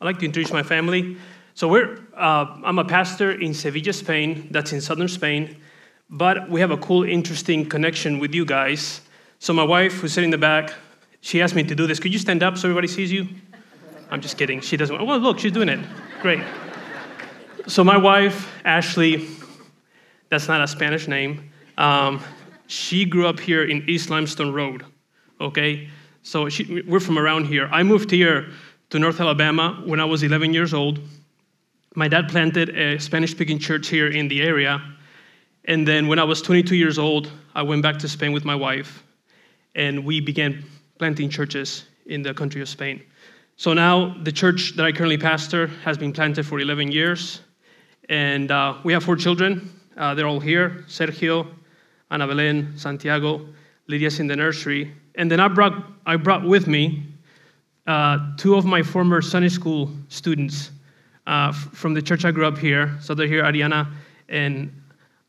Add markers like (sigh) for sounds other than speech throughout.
I'd like to introduce my family. So we're, uh, I'm a pastor in Sevilla, Spain. That's in southern Spain. But we have a cool, interesting connection with you guys. So my wife, who's sitting in the back, she asked me to do this. Could you stand up so everybody sees you? I'm just kidding. She doesn't. Well, look, she's doing it. Great. So my wife, Ashley, that's not a Spanish name. Um, she grew up here in East Limestone Road. Okay, so she, we're from around here. I moved here to North Alabama when I was 11 years old. My dad planted a Spanish speaking church here in the area. And then when I was 22 years old, I went back to Spain with my wife, and we began planting churches in the country of Spain. So now the church that I currently pastor has been planted for 11 years, and uh, we have four children. Uh, they're all here Sergio, Ana Belen, Santiago, Lydia's in the nursery. And then I brought, I brought with me uh, two of my former Sunday school students uh, from the church I grew up here. So they're here, Ariana and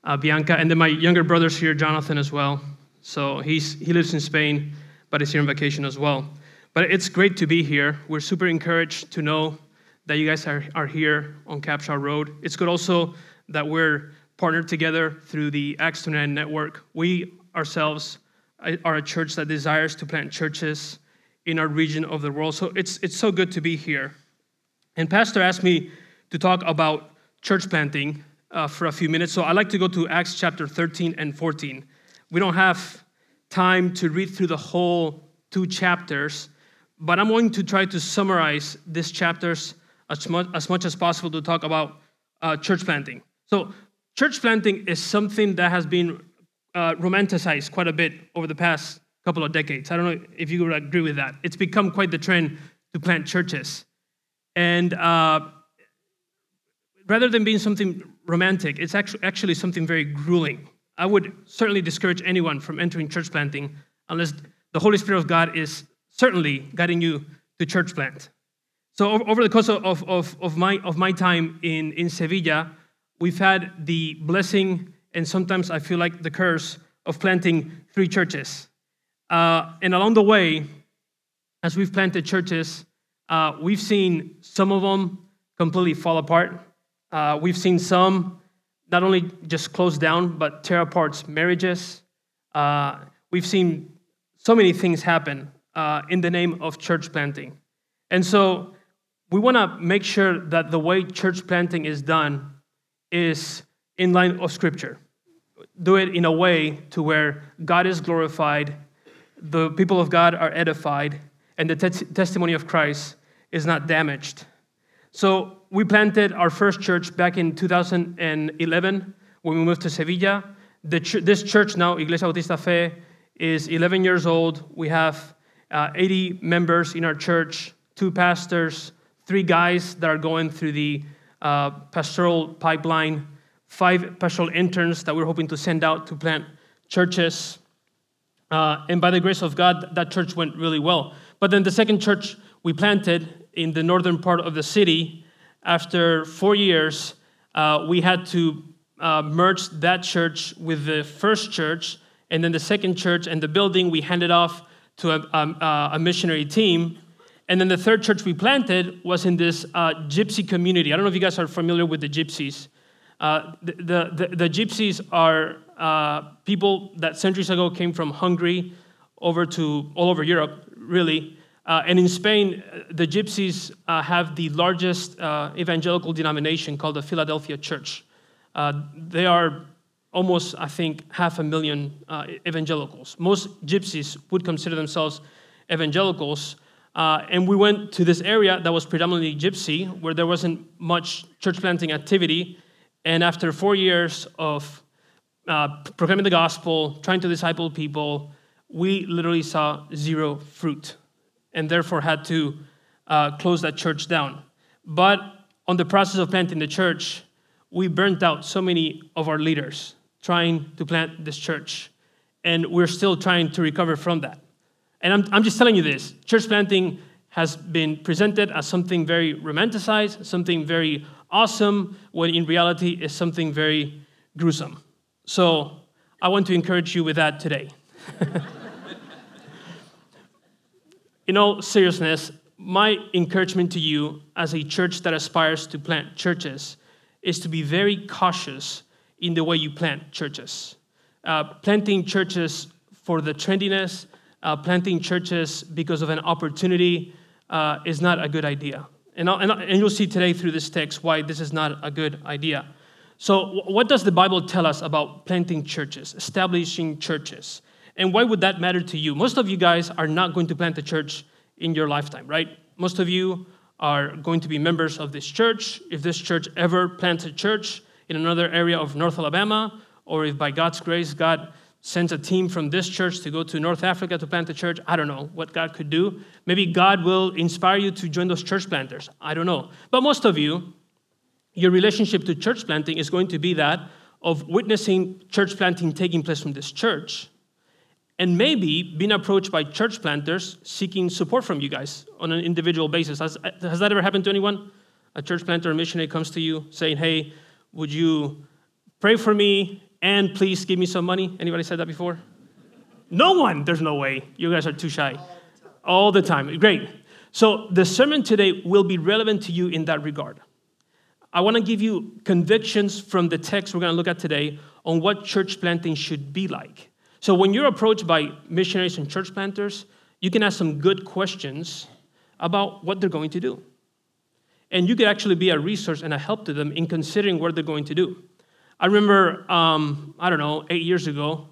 uh, Bianca. And then my younger brother's here, Jonathan, as well. So he's, he lives in Spain, but is here on vacation as well. But it's great to be here. We're super encouraged to know that you guys are, are here on Capshaw Road. It's good also that we're partnered together through the Acts 29 network. We ourselves are a church that desires to plant churches in our region of the world. So it's, it's so good to be here. And Pastor asked me to talk about church planting uh, for a few minutes. So I'd like to go to Acts chapter 13 and 14. We don't have time to read through the whole two chapters, but I'm going to try to summarize these chapters as much as, much as possible to talk about uh, church planting. So, church planting is something that has been uh, romanticized quite a bit over the past couple of decades. I don't know if you would agree with that. It's become quite the trend to plant churches. And uh, rather than being something romantic, it's actually, actually something very grueling. I would certainly discourage anyone from entering church planting unless the Holy Spirit of God is certainly guiding you to church plant. So over the course of, of, of, my, of my time in, in Sevilla, we've had the blessing and sometimes I feel like the curse of planting three churches. Uh, and along the way, as we've planted churches, uh, we've seen some of them completely fall apart. Uh, we've seen some not only just close down, but tear apart marriages. Uh, we've seen so many things happen uh, in the name of church planting. And so we want to make sure that the way church planting is done is in line of Scripture. Do it in a way to where God is glorified, the people of God are edified, and the te- testimony of Christ is not damaged. So we planted our first church back in 2011 when we moved to Sevilla. Ch- this church now, Iglesia Bautista Fe, is 11 years old. We have uh, 80 members in our church, two pastors, three guys that are going through the uh, pastoral pipeline, five pastoral interns that we're hoping to send out to plant churches. Uh, and by the grace of God, that church went really well. But then the second church we planted in the northern part of the city, after four years, uh, we had to uh, merge that church with the first church, and then the second church and the building we handed off to a, a, a missionary team. And then the third church we planted was in this uh, gypsy community. I don't know if you guys are familiar with the gypsies. Uh, the, the, the, gypsies are uh, people that centuries ago came from Hungary over to all over Europe, really. Uh, and in Spain, the gypsies uh, have the largest uh, evangelical denomination called the Philadelphia Church. they are almost, I think, half a million uh, evangelicals. Most gypsies would consider themselves evangelicals. Uh, and we went to this area that was predominantly gypsy, where there wasn't much church planting activity. And after four years of uh, proclaiming the gospel, trying to disciple people, we literally saw zero fruit and therefore had to uh, close that church down. But on the process of planting the church, we burnt out so many of our leaders trying to plant this church, and we're still trying to recover from that. And I'm, I'm just telling you this church planting has been presented as something very romanticized, something very awesome, when in reality is something very gruesome. So I want to encourage you with that today. (laughs) in all seriousness, my encouragement to you as a church that aspires to plant churches is to be very cautious in the way you plant churches. Uh, planting churches for the trendiness, uh, planting churches because of an opportunity uh, is not a good idea. And, and, and you'll see today through this text why this is not a good idea. So, what does the Bible tell us about planting churches, establishing churches? And why would that matter to you? Most of you guys are not going to plant a church in your lifetime, right? Most of you are going to be members of this church. If this church ever plants a church in another area of North Alabama, or if by God's grace, God sends a team from this church to go to North Africa to plant a church. I don't know what God could do. Maybe God will inspire you to join those church planters. I don't know. But most of you, your relationship to church planting is going to be that of witnessing church planting taking place from this church and maybe being approached by church planters seeking support from you guys on an individual basis. Has, has that ever happened to anyone? A church planter or missionary comes to you saying, Hey, would you pray for me and please give me some money? Anybody said that before? No one. There's no way. You guys are too shy. All the time. Great. So the sermon today will be relevant to you in that regard. I want to give you convictions from the text we're going to look at today on what church planting should be like. So, when you're approached by missionaries and church planters, you can ask some good questions about what they're going to do. And you could actually be a resource and a help to them in considering what they're going to do. I remember, um, I don't know, eight years ago,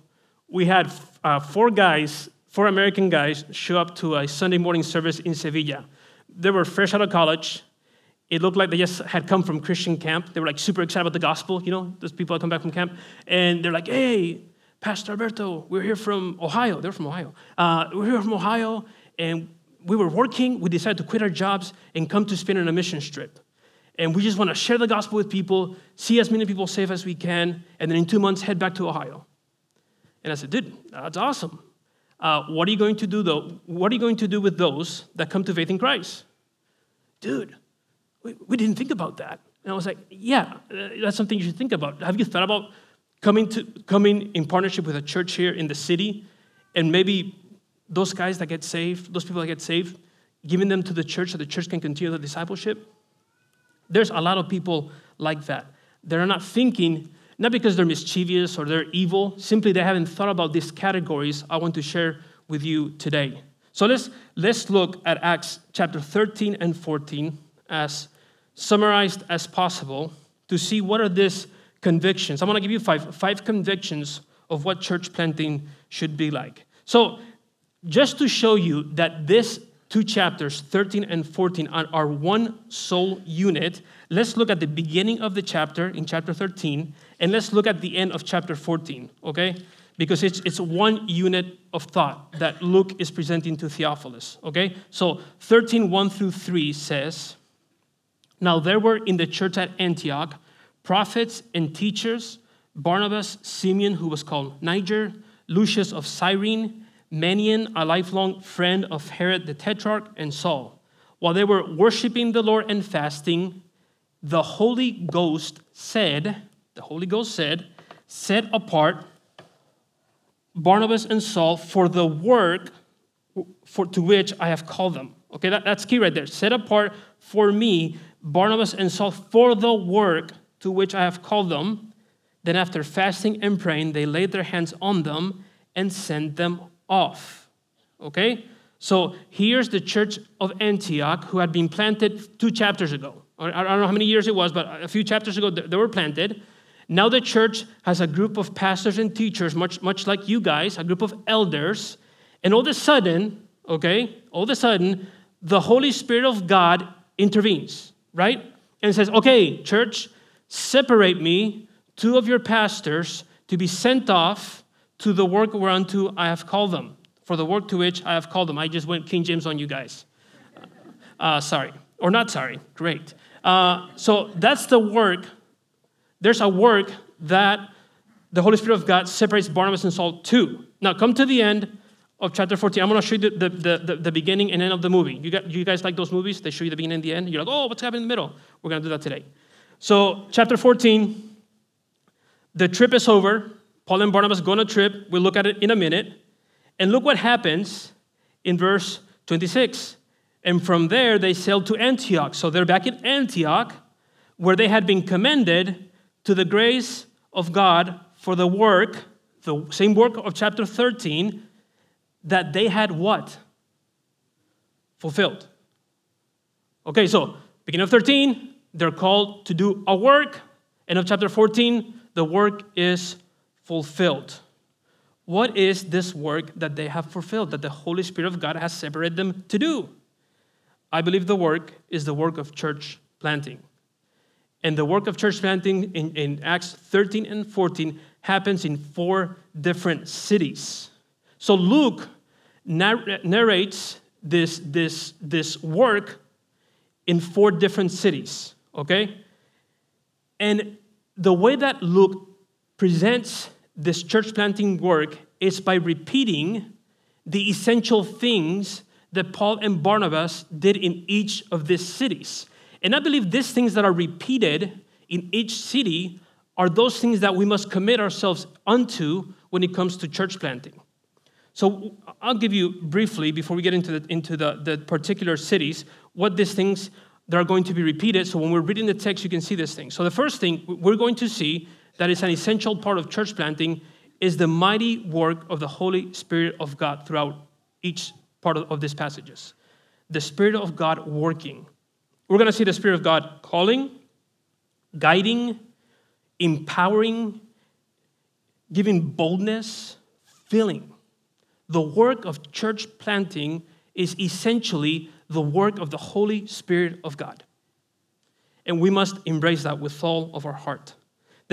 we had uh, four guys, four American guys, show up to a Sunday morning service in Sevilla. They were fresh out of college it looked like they just had come from Christian camp. They were like super excited about the gospel, you know, those people that come back from camp. And they're like, hey, Pastor Alberto, we're here from Ohio. They're from Ohio. Uh, we're here from Ohio, and we were working. We decided to quit our jobs and come to Spain on a mission trip. And we just want to share the gospel with people, see as many people safe as we can, and then in two months head back to Ohio. And I said, dude, that's awesome. Uh, what are you going to do though? What are you going to do with those that come to faith in Christ? Dude, we, we didn't think about that. And I was like, yeah, uh, that's something you should think about. Have you thought about coming, to, coming in partnership with a church here in the city and maybe those guys that get saved, those people that get saved, giving them to the church so the church can continue the discipleship? There's a lot of people like that. They're not thinking, not because they're mischievous or they're evil, simply they haven't thought about these categories I want to share with you today. So let's, let's look at Acts chapter 13 and 14 as summarized as possible to see what are these convictions. I'm going to give you five, five convictions of what church planting should be like. So, just to show you that this two chapters, 13 and 14, are, one sole unit, let's look at the beginning of the chapter in chapter 13, and let's look at the end of chapter 14, okay? Because it's, it's one unit of thought that Luke is presenting to Theophilus, okay? So 13, 1 through 3 says, now there were in the church at Antioch prophets and teachers Barnabas, Simeon, who was called Niger, Lucius of Cyrene, Manaen, a lifelong friend of Herod the Tetrarch, and Saul. While they were worshiping the Lord and fasting, the Holy Ghost said, the Holy Ghost said, set apart Barnabas and Saul for the work for, to which I have called them. Okay, that, that's key right there. Set apart for me Barnabas and Saul for the work to which I have called them. Then, after fasting and praying, they laid their hands on them and sent them off. Okay? So here's the church of Antioch who had been planted two chapters ago. I don't know how many years it was, but a few chapters ago they were planted. Now the church has a group of pastors and teachers, much, much like you guys, a group of elders. And all of a sudden, okay, all of a sudden, the Holy Spirit of God intervenes right? And says, okay, church, separate me, two of your pastors, to be sent off to the work whereunto I have called them, for the work to which I have called them. I just went King James on you guys. Uh, sorry. Or not sorry. Great. Uh, so that's the work. There's a work that the Holy Spirit of God separates Barnabas and Saul to. Now, come to the end of chapter 14. I'm going to show you the, the, the, the, beginning and end of the movie. You, got, you guys like those movies? They show you the beginning and the end. You're like, oh, what's happening in the middle? We're going to do that today. So, chapter 14, the trip is over. Paul and Barnabas go on a trip. We'll look at it in a minute. And look what happens in verse 26. And from there, they sailed to Antioch. So they're back in Antioch, where they had been commended to the grace of God for the work, the same work of chapter 13, that they had what? Fulfilled. Okay, so beginning of 13, they're called to do a work. End of chapter 14, the work is fulfilled. What is this work that they have fulfilled, that the Holy Spirit of God has separated them to do? I believe the work is the work of church planting. And the work of church planting in, in Acts 13 and 14 happens in four different cities. So Luke narrates this, this, this work in four different cities, okay? And the way that Luke presents this church planting work is by repeating the essential things that Paul and Barnabas did in each of these cities. And I believe these things that are repeated in each city are those things that we must commit ourselves unto when it comes to church planting. So I'll give you briefly, before we get into the, into the, the particular cities, what these things that are going to be repeated. So when we're reading the text, you can see this thing. So the first thing we're going to see that is an essential part of church planting is the mighty work of the Holy Spirit of God throughout each part of, of these passages. The Spirit of God working. We're going to see the Spirit of God calling, guiding, empowering, giving boldness, filling. The work of church planting is essentially the work of the Holy Spirit of God. And we must embrace that with all of our heart.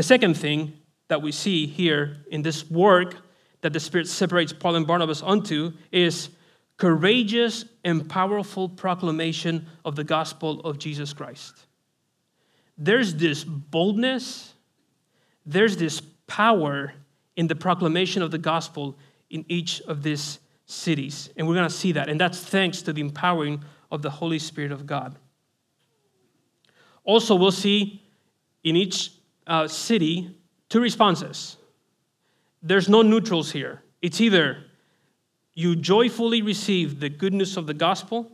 The second thing that we see here in this work that the Spirit separates Paul and Barnabas onto is courageous and powerful proclamation of the gospel of Jesus Christ. There's this boldness, there's this power in the proclamation of the gospel in each of these cities. And we're going to see that. And that's thanks to the empowering of the Holy Spirit of God. Also, we'll see in each uh, city two responses. There's no neutrals here. It's either you joyfully receive the good news of the gospel,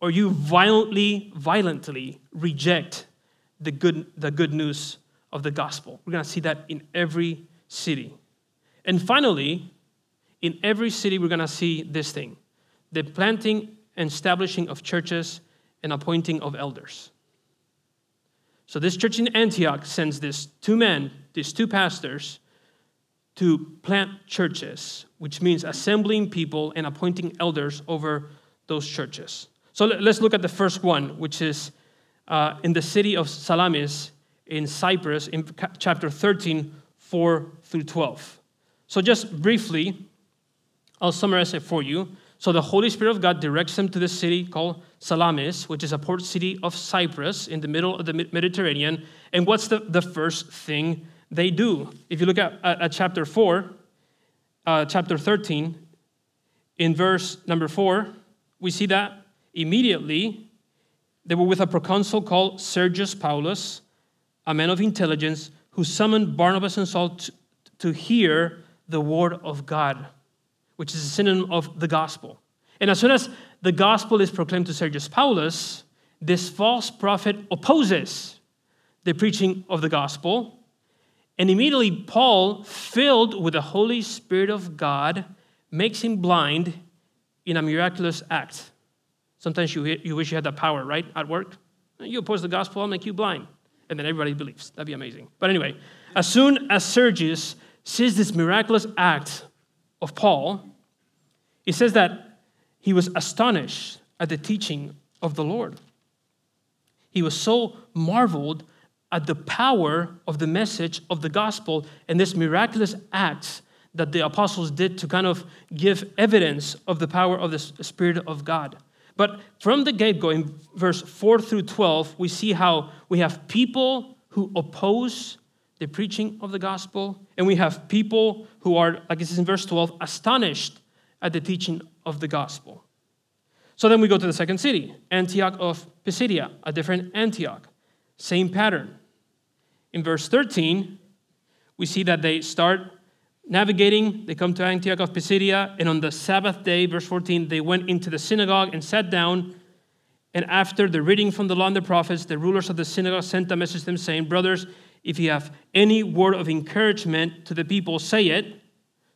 or you violently, violently reject the good, the good news of the gospel. We're going to see that in every city. And finally, in every city, we're going to see this thing the planting and establishing of churches and appointing of elders. So, this church in Antioch sends these two men, these two pastors, to plant churches, which means assembling people and appointing elders over those churches. So, let's look at the first one, which is uh, in the city of Salamis in Cyprus, in chapter 13, 4 through 12. So, just briefly, I'll summarize it for you. So the Holy Spirit of God directs them to this city called Salamis, which is a port city of Cyprus in the middle of the Mediterranean. And what's the, the first thing they do? If you look at, at, at chapter 4, uh, chapter 13, in verse number 4, we see that immediately they were with a proconsul called Sergius Paulus, a man of intelligence, who summoned Barnabas and Saul to, to hear the word of God which is a synonym of the gospel. And as soon as the gospel is proclaimed to Sergius Paulus, this false prophet opposes the preaching of the gospel. And immediately, Paul, filled with the Holy Spirit of God, makes him blind in a miraculous act. Sometimes you, you wish you had that power, right, at work? You oppose the gospel, I'll make you blind. And then everybody believes. That'd be amazing. But anyway, as soon as Sergius sees this miraculous act of Paul, it says that he was astonished at the teaching of the Lord. He was so marveled at the power of the message of the gospel and this miraculous acts that the apostles did to kind of give evidence of the power of the Spirit of God. But from the get go, in verse 4 through 12, we see how we have people who oppose the preaching of the gospel, and we have people who are, like it says in verse 12, astonished at the teaching of the gospel. So then we go to the second city, Antioch of Pisidia, a different Antioch. Same pattern. In verse 13, we see that they start navigating, they come to Antioch of Pisidia, and on the Sabbath day, verse 14, they went into the synagogue and sat down. And after the reading from the law and the prophets, the rulers of the synagogue sent a message to them saying, Brothers, if you have any word of encouragement to the people, say it.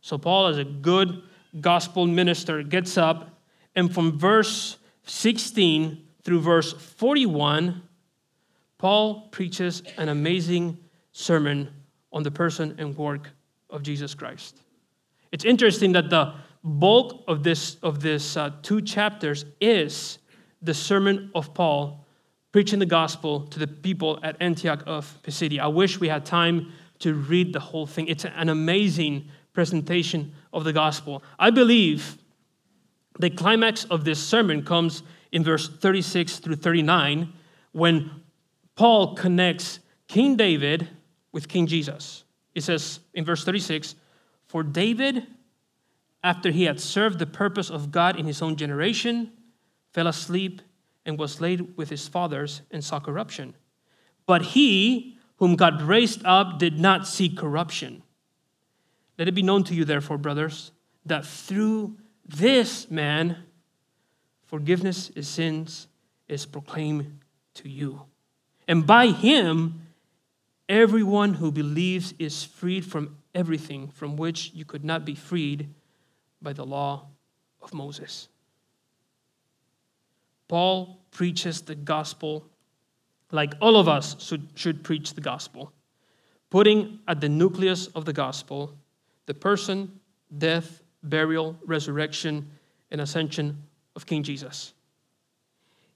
So Paul, as a good gospel minister, gets up, and from verse 16 through verse 41, Paul preaches an amazing sermon on the person and work of Jesus Christ. It's interesting that the bulk of this of this uh, two chapters is the sermon of Paul preaching the gospel to the people at Antioch of Pisidia. I wish we had time to read the whole thing. It's an amazing presentation of the gospel. I believe the climax of this sermon comes in verse 36 through 39 when Paul connects King David with King Jesus. It says in verse 36 For David, after he had served the purpose of God in his own generation, fell asleep and was laid with his fathers and saw corruption. But he, whom God raised up, did not see corruption. Let it be known to you, therefore, brothers, that through this man, forgiveness of sins is proclaimed to you. And by him, everyone who believes is freed from everything from which you could not be freed by the law of Moses. Paul preaches the gospel like all of us should, should preach the gospel, putting at the nucleus of the gospel the person, death, burial, resurrection, and ascension of King Jesus.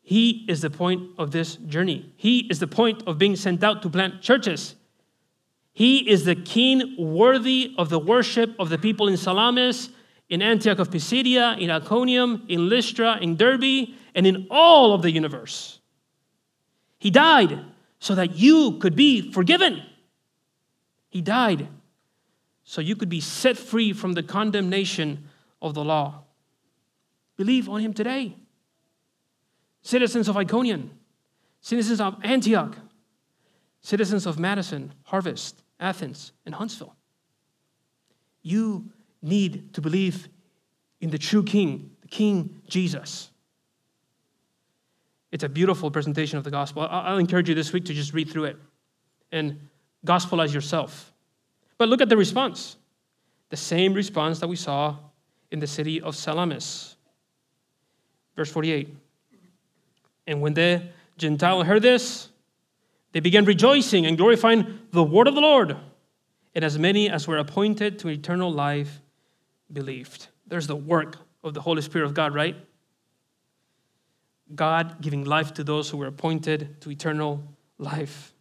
He is the point of this journey. He is the point of being sent out to plant churches. He is the king worthy of the worship of the people in Salamis, in Antioch of Pisidia, in Iconium, in Lystra, in Derbe, and in all of the universe. He died so that you could be forgiven. He died so you could be set free from the condemnation of the law. Believe on him today citizens of Iconium, citizens of Antioch, citizens of Madison, Harvest, Athens, and Huntsville. You need to believe in the true King, the King Jesus. It's a beautiful presentation of the gospel. I'll encourage you this week to just read through it and gospelize yourself. But look at the response the same response that we saw in the city of Salamis. Verse 48. And when the Gentile heard this, they began rejoicing and glorifying the word of the Lord. And as many as were appointed to eternal life believed. There's the work of the Holy Spirit of God, right? God giving life to those who were appointed to eternal life.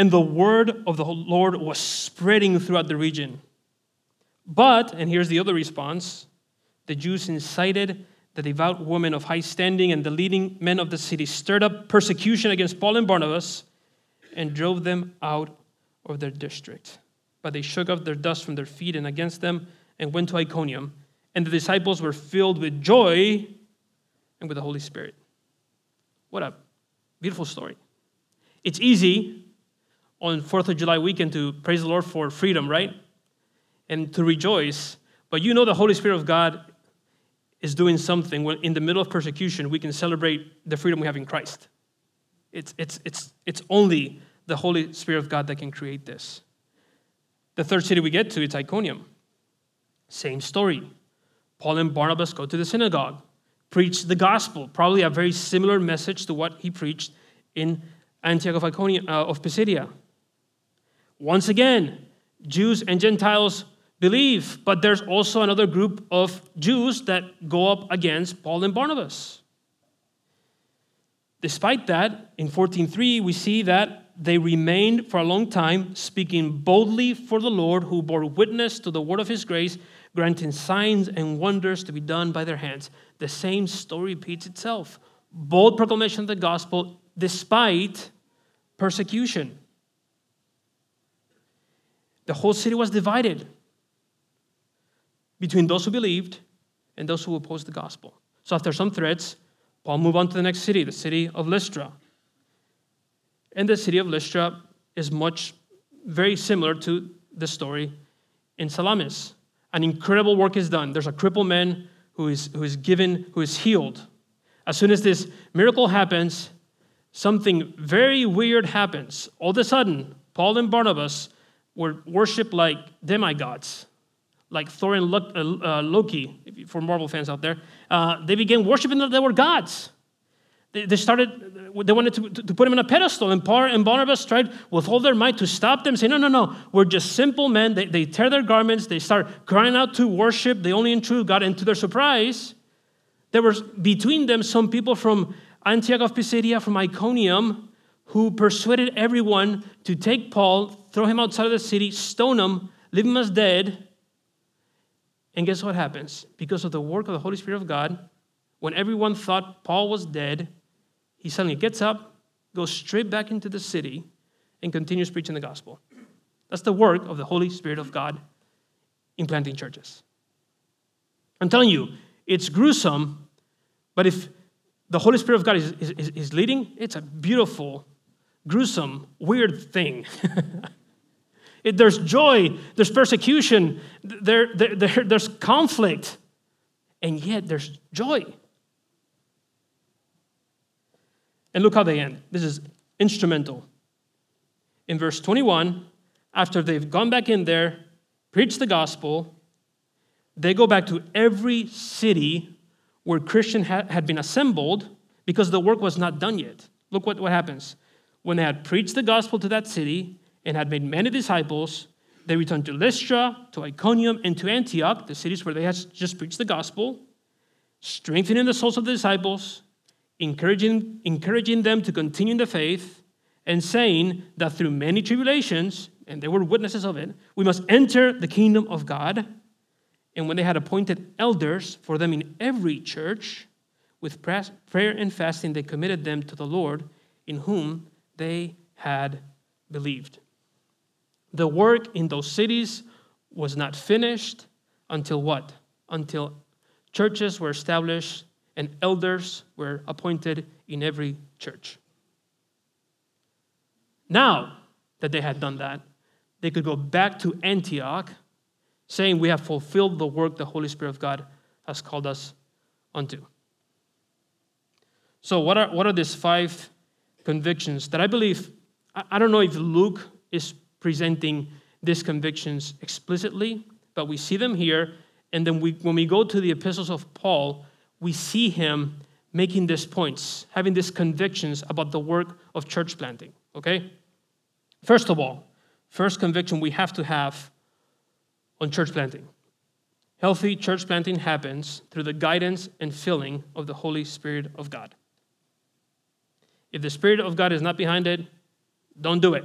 And the word of the Lord was spreading throughout the region. But, and here's the other response the Jews incited the devout women of high standing and the leading men of the city stirred up persecution against Paul and Barnabas and drove them out of their district. But they shook off their dust from their feet and against them and went to Iconium. And the disciples were filled with joy and with the Holy Spirit. What a beautiful story. It's easy on 4th of July weekend to praise the Lord for freedom, right? And to rejoice. But you know the Holy Spirit of God is doing something when in the middle of persecution we can celebrate the freedom we have in Christ. It's, it's, it's, it's only the Holy Spirit of God that can create this. The third city we get to is Iconium. Same story. Paul and Barnabas go to the synagogue, preach the gospel, probably a very similar message to what he preached in Antioch of, Iconium, uh, of Pisidia. Once again, Jews and Gentiles believe, but there's also another group of Jews that go up against Paul and Barnabas. Despite that, in 14:3 we see that they remained for a long time speaking boldly for the Lord who bore witness to the word of his grace, granting signs and wonders to be done by their hands. The same story repeats itself. Bold proclamation of the gospel despite persecution. The whole city was divided between those who believed and those who opposed the gospel. So after some threats, Paul moved on to the next city, the city of Lystra. And the city of Lystra is much very similar to the story in Salamis. An incredible work is done. There's a crippled man who is, who is given, who is healed. As soon as this miracle happens, something very weird happens. All of a sudden, Paul and Barnabas were worshipped like demigods, like Thor and uh, uh, Loki, for Marvel fans out there. Uh, they began worshiping that they were gods. They, started, they wanted to, to put him on a pedestal, and Paul and Barnabas tried with all their might to stop them, saying, No, no, no, we're just simple men. They, they tear their garments, they start crying out to worship the only and true God, and to their surprise, there was between them some people from Antioch of Pisidia, from Iconium, who persuaded everyone to take Paul, throw him outside of the city, stone him, leave him as dead. And guess what happens? Because of the work of the Holy Spirit of God, when everyone thought Paul was dead, he suddenly gets up, goes straight back into the city, and continues preaching the gospel. That's the work of the Holy Spirit of God in planting churches. I'm telling you, it's gruesome, but if the Holy Spirit of God is, is, is leading, it's a beautiful, gruesome, weird thing. (laughs) it, there's joy, there's persecution, there, there, there, there's conflict, and yet there's joy. And look how they end. This is instrumental. In verse 21, after they've gone back in there, preached the gospel, they go back to every city where Christian had been assembled because the work was not done yet. Look what, what happens. When they had preached the gospel to that city and had made many disciples, they returned to Lystra, to Iconium, and to Antioch, the cities where they had just preached the gospel, strengthening the souls of the disciples encouraging, encouraging them to continue in the faith, and saying that through many tribulations, and they were witnesses of it, we must enter the kingdom of God. And when they had appointed elders for them in every church, with prayer and fasting, they committed them to the Lord in whom they had believed. The work in those cities was not finished until what? Until churches were established and elders were appointed in every church. Now that they had done that, they could go back to Antioch saying, We have fulfilled the work the Holy Spirit of God has called us unto. So, what are, what are these five convictions that I believe? I, don't know if Luke is presenting these convictions explicitly, but we see them here. And then we, when we go to the epistles of Paul, we see him making these points, having these convictions about the work of church planting, okay? First of all, first conviction we have to have on church planting. Healthy church planting happens through the guidance and filling of the Holy Spirit of God. If the Spirit of God is not behind it, don't do it.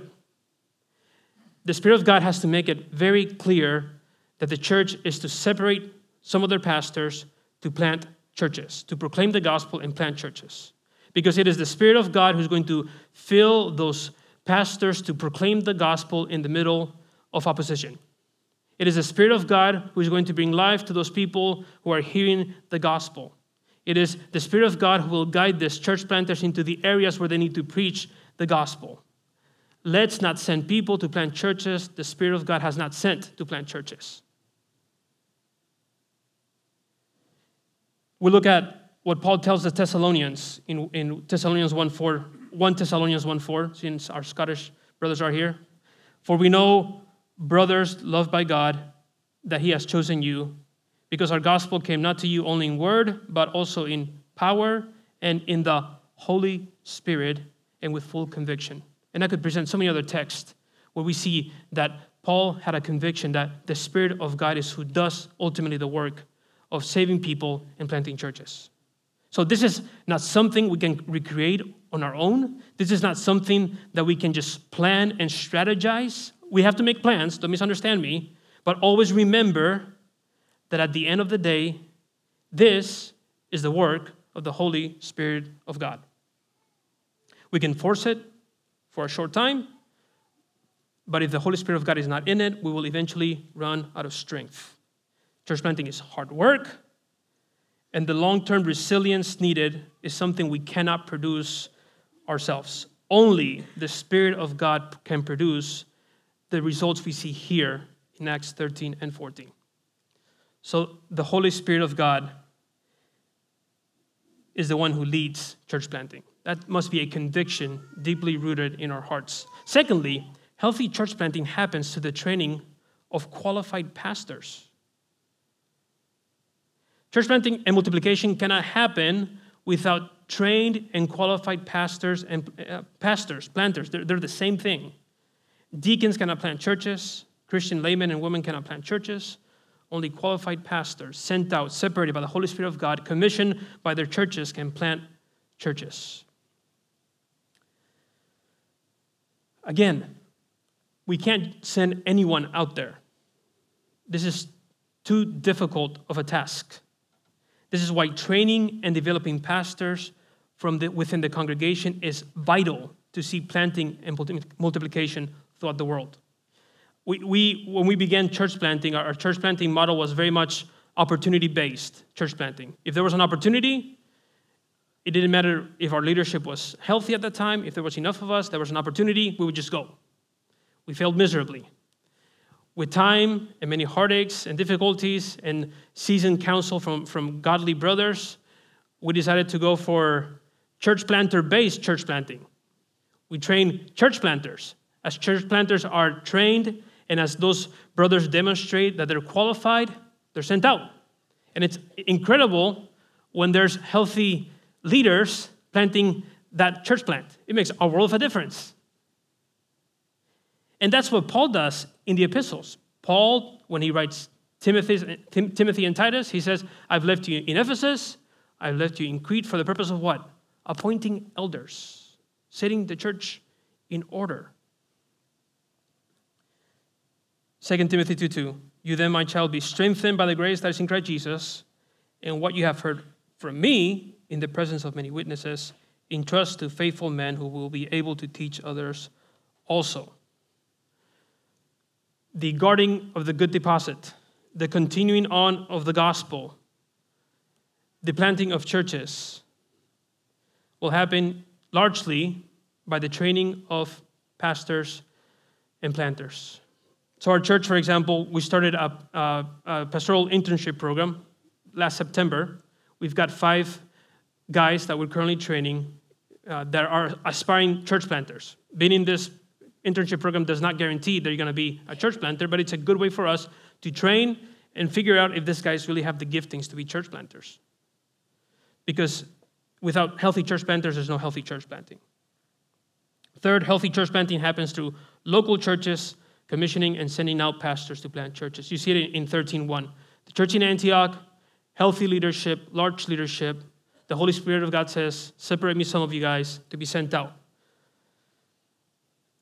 The Spirit of God has to make it very clear that the church is to separate some of their pastors to plant churches, to proclaim the gospel and plant churches. Because it is the Spirit of God who's going to fill those pastors to proclaim the gospel in the middle of opposition. It is the Spirit of God who is going to bring life to those people who are hearing the gospel. It is the Spirit of God who will guide these church planters into the areas where they need to preach the gospel. Let's not send people to plant churches the Spirit of God has not sent to plant churches. we look at what Paul tells the Thessalonians in, in Thessalonians 1 4, 1 Thessalonians 1 4, since our Scottish brothers are here. For we know, brothers loved by God, that he has chosen you, because our gospel came not to you only in word, but also in power and in the Holy Spirit and with full conviction. And I could present so many other texts where we see that Paul had a conviction that the Spirit of God is who does ultimately the work of saving people and planting churches. So, this is not something we can recreate on our own. This is not something that we can just plan and strategize. We have to make plans, don't misunderstand me, but always remember that at the end of the day, this is the work of the Holy Spirit of God. We can force it for a short time, but if the Holy Spirit of God is not in it, we will eventually run out of strength. Church planting is hard work, and the long term resilience needed is something we cannot produce ourselves. Only the Spirit of God can produce the results we see here in Acts 13 and 14. So the Holy Spirit of God is the one who leads church planting. That must be a conviction deeply rooted in our hearts. Secondly, healthy church planting happens to the training of qualified pastors. Church planting and multiplication cannot happen without trained and qualified pastors and uh, pastors, planters. They're, they're the same thing. Deacons cannot plant churches. Christian laymen and women cannot plant churches. Only qualified pastors, sent out, separated by the Holy Spirit of God, commissioned by their churches, can plant churches. Again, we can't send anyone out there. This is too difficult of a task. This is why training and developing pastors from the, within the congregation is vital to see planting and multiplication throughout the world. We, we, when we began church planting, our, our church planting model was very much opportunity based church planting. If there was an opportunity, it didn't matter if our leadership was healthy at that time, if there was enough of us, there was an opportunity, we would just go. We failed miserably. With time and many heartaches and difficulties and seasoned counsel from, from godly brothers, we decided to go for church planter based church planting. We train church planters. As church planters are trained and as those brothers demonstrate that they're qualified, they're sent out. And it's incredible when there's healthy leaders planting that church plant. It makes a world of a difference. And that's what Paul does in the epistles. Paul, when he writes Timothy, Timothy and Titus, he says, I've left you in Ephesus, I've left you in Crete for the purpose of what? Appointing elders, setting the church in order. 2 Timothy 2 2. You then, my child, be strengthened by the grace that is in Christ Jesus, and what you have heard from me in the presence of many witnesses, entrust to faithful men who will be able to teach others also. The guarding of the good deposit, the continuing on of the gospel, the planting of churches will happen largely by the training of pastors and planters. So, our church, for example, we started a, a, a pastoral internship program last September. We've got five guys that we're currently training uh, that are aspiring church planters. Being in this internship program does not guarantee that you're going to be a church planter, but it's a good way for us to train and figure out if these guys really have the giftings to be church planters. Because without healthy church planters, there's no healthy church planting. Third, healthy church planting happens through local churches commissioning and sending out pastors to plant churches. You see it in 13.1. The church in Antioch, healthy leadership, large leadership. The Holy Spirit of God says, Separate me some of you guys to be sent out.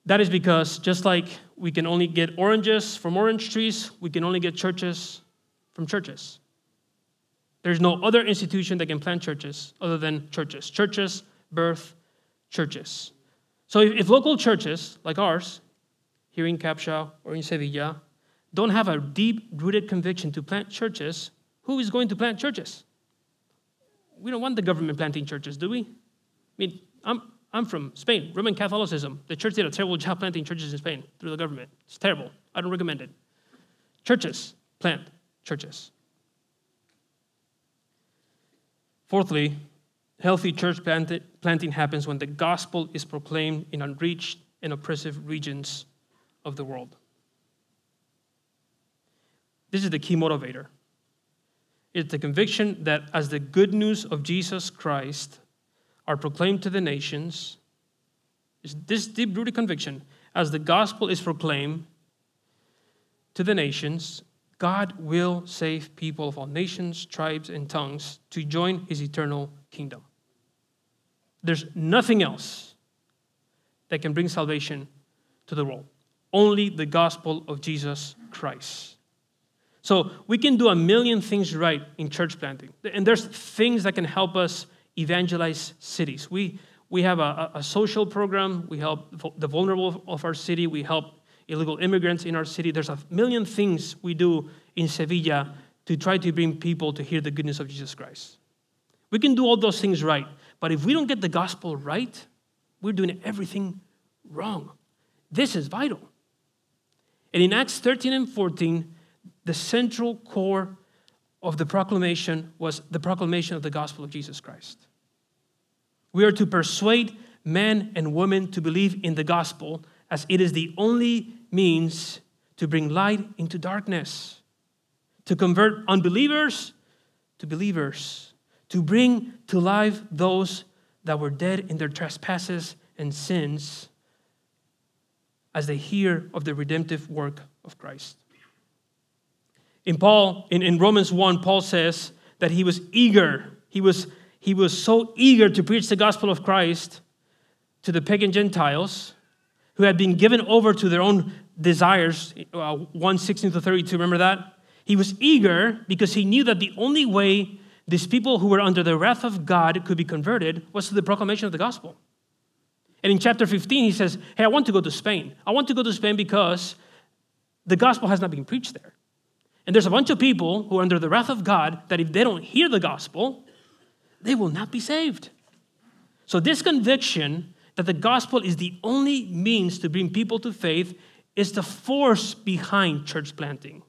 That is because just like we can only get oranges from orange trees, we can only get churches from churches. There's no other institution that can plant churches other than churches. Churches birth churches. So if, local churches like ours here in Capshaw or in Sevilla don't have a deep rooted conviction to plant churches, who is going to plant churches? We don't want the government planting churches, do we? I mean, I'm, I'm from Spain, Roman Catholicism. The church did a terrible job planting churches in Spain through the government. It's terrible. I don't recommend it. Churches plant churches. Fourthly, healthy church planting happens when the gospel is proclaimed in unreached and oppressive regions of the world. This is the key motivator. It's the conviction that as the good news of Jesus Christ are proclaimed to the nations, is this deep rooted conviction, as the gospel is proclaimed to the nations, God will save people of all nations, tribes, and tongues to join his eternal kingdom. There's nothing else that can bring salvation to the world only the gospel of Jesus Christ. So we can do a million things right in church planting. And there's things that can help us evangelize cities. We, we have a, a social program, we help the vulnerable of our city, we help illegal immigrants in our city. There's a million things we do in Sevilla to try to bring people to hear the goodness of Jesus Christ. We can do all those things right, but if we don't get the gospel right, we're doing everything wrong. This is vital. And in Acts 13 and 14, the central core of the proclamation was the proclamation of the gospel of Jesus Christ. We are to persuade men and women to believe in the gospel as it is the only means to bring light into darkness, to convert unbelievers to believers, to bring to life those that were dead in their trespasses and sins as they hear of the redemptive work of Christ. In Paul, in, in Romans 1, Paul says that he was eager. He was, he was so eager to preach the gospel of Christ to the pagan Gentiles who had been given over to their own desires. Uh, 1 16 to 32, remember that? He was eager because he knew that the only way these people who were under the wrath of God could be converted was through the proclamation of the gospel. And in chapter 15, he says, Hey, I want to go to Spain. I want to go to Spain because the gospel has not been preached there. And there's a bunch of people who are under the wrath of God that if they don't hear the gospel, they will not be saved. So, this conviction that the gospel is the only means to bring people to faith is the force behind church planting.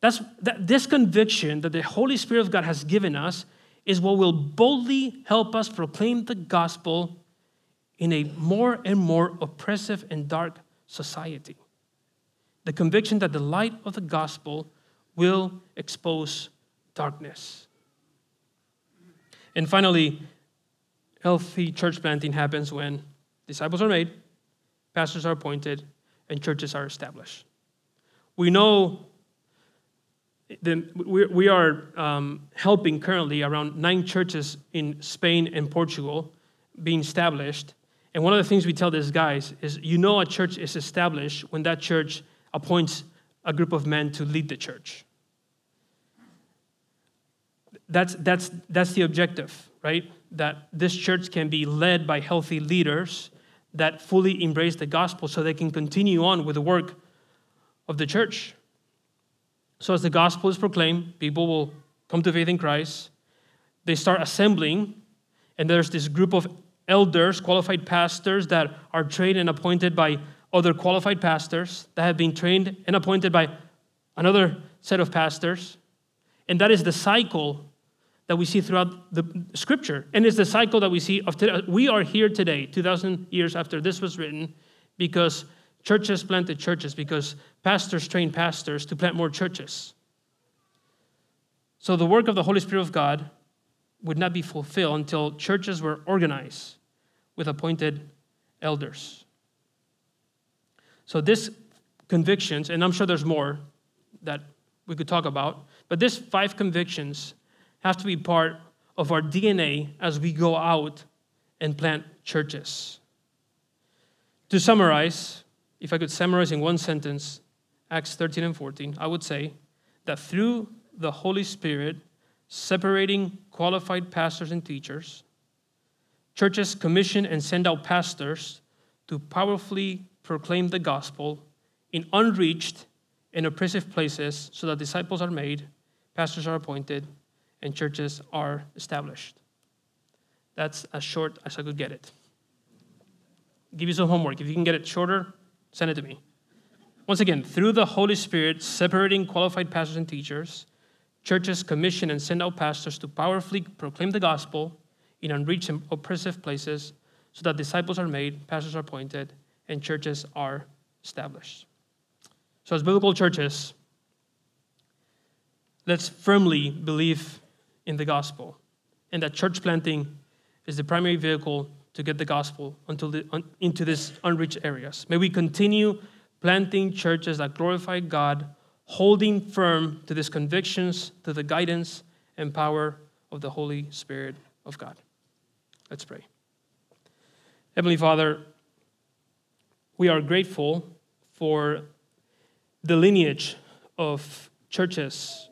That's, that, this conviction that the Holy Spirit of God has given us is what will boldly help us proclaim the gospel in a more and more oppressive and dark society. The conviction that the light of the gospel will expose darkness. And finally, healthy church planting happens when disciples are made, pastors are appointed, and churches are established. We know that we are um, helping currently around nine churches in Spain and Portugal being established. And one of the things we tell these guys is you know a church is established when that church appoints a group of men to lead the church. That's, that's, that's the objective, right? That this church can be led by healthy leaders that fully embrace the gospel so they can continue on with the work of the church. So, as the gospel is proclaimed, people will come to faith in Christ. They start assembling, and there's this group of elders, qualified pastors that are trained and appointed by other qualified pastors that have been trained and appointed by another set of pastors. And that is the cycle that we see throughout the scripture. And it's the cycle that we see of today. We are here today, 2,000 years after this was written, because churches planted churches, because pastors trained pastors to plant more churches. So the work of the Holy Spirit of God would not be fulfilled until churches were organized with appointed elders. So, this convictions, and I'm sure there's more that we could talk about, but these five convictions have to be part of our DNA as we go out and plant churches. To summarize, if I could summarize in one sentence, Acts 13 and 14, I would say that through the Holy Spirit separating qualified pastors and teachers, Churches commission and send out pastors to powerfully proclaim the gospel in unreached and oppressive places so that disciples are made, pastors are appointed, and churches are established. That's as short as I could get it. Give you some homework. If you can get it shorter, send it to me. Once again, through the Holy Spirit separating qualified pastors and teachers, churches commission and send out pastors to powerfully proclaim the gospel in unreached and oppressive places so that disciples are made, pastors are appointed, and churches are established. So, as biblical churches, let's firmly believe in the gospel and that church planting is the primary vehicle to get the gospel the, un, into these unreached areas. May we continue planting churches that glorify God, holding firm to these convictions, to the guidance and power of the Holy Spirit of God. Let's pray. Heavenly Father, we are grateful for the lineage of churches,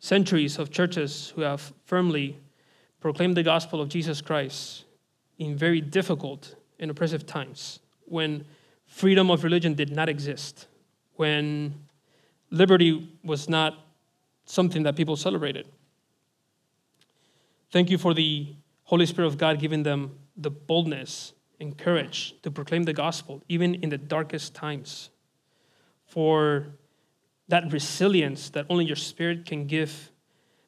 centuries of churches who have firmly proclaimed the gospel of Jesus Christ in very difficult and oppressive times when freedom of religion did not exist, when liberty was not something that people celebrated. Thank you for the Holy Spirit of God giving them the boldness and courage to proclaim the gospel, even in the darkest times. for that resilience that only your spirit can give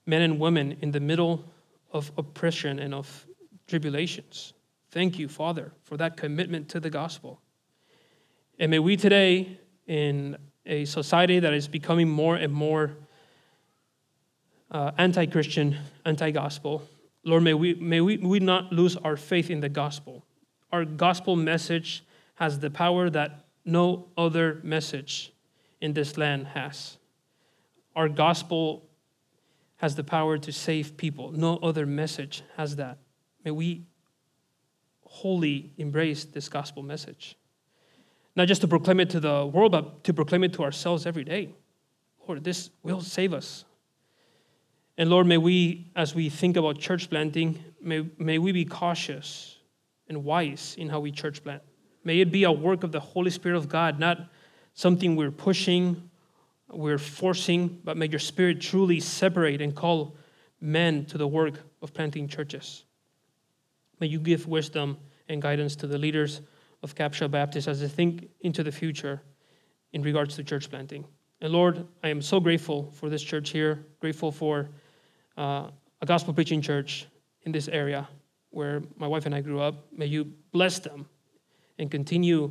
men and women in the middle of oppression and of tribulations. Thank you, Father, for that commitment to the gospel. And may we today, in a society that is becoming more and more uh, anti Christian, anti gospel, Lord, may, we, may we, we not lose our faith in the gospel. Our gospel message has the power that no other message in this land has. Our gospel has the power to save people. No other message has that. May we wholly embrace this gospel message. Not just to proclaim it to the world, but to proclaim it to ourselves every day. Lord, this will save us. And Lord, may we, as we think about church planting, may, may we be cautious and wise in how we church plant. May it be a work of the Holy Spirit of God, not something we're pushing, we're forcing, but may your Spirit truly separate and call men to the work of planting churches. May you give wisdom and guidance to the leaders of Capshaw Baptist as they think into the future in regards to church planting. And Lord, I am so grateful for this church here, grateful for uh, a gospel preaching church in this area where my wife and I grew up. May you bless them and continue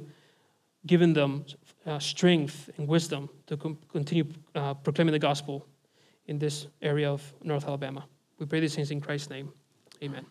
giving them uh, strength and wisdom to com- continue uh, proclaiming the gospel in this area of North Alabama. We pray these things in Christ's name. Amen.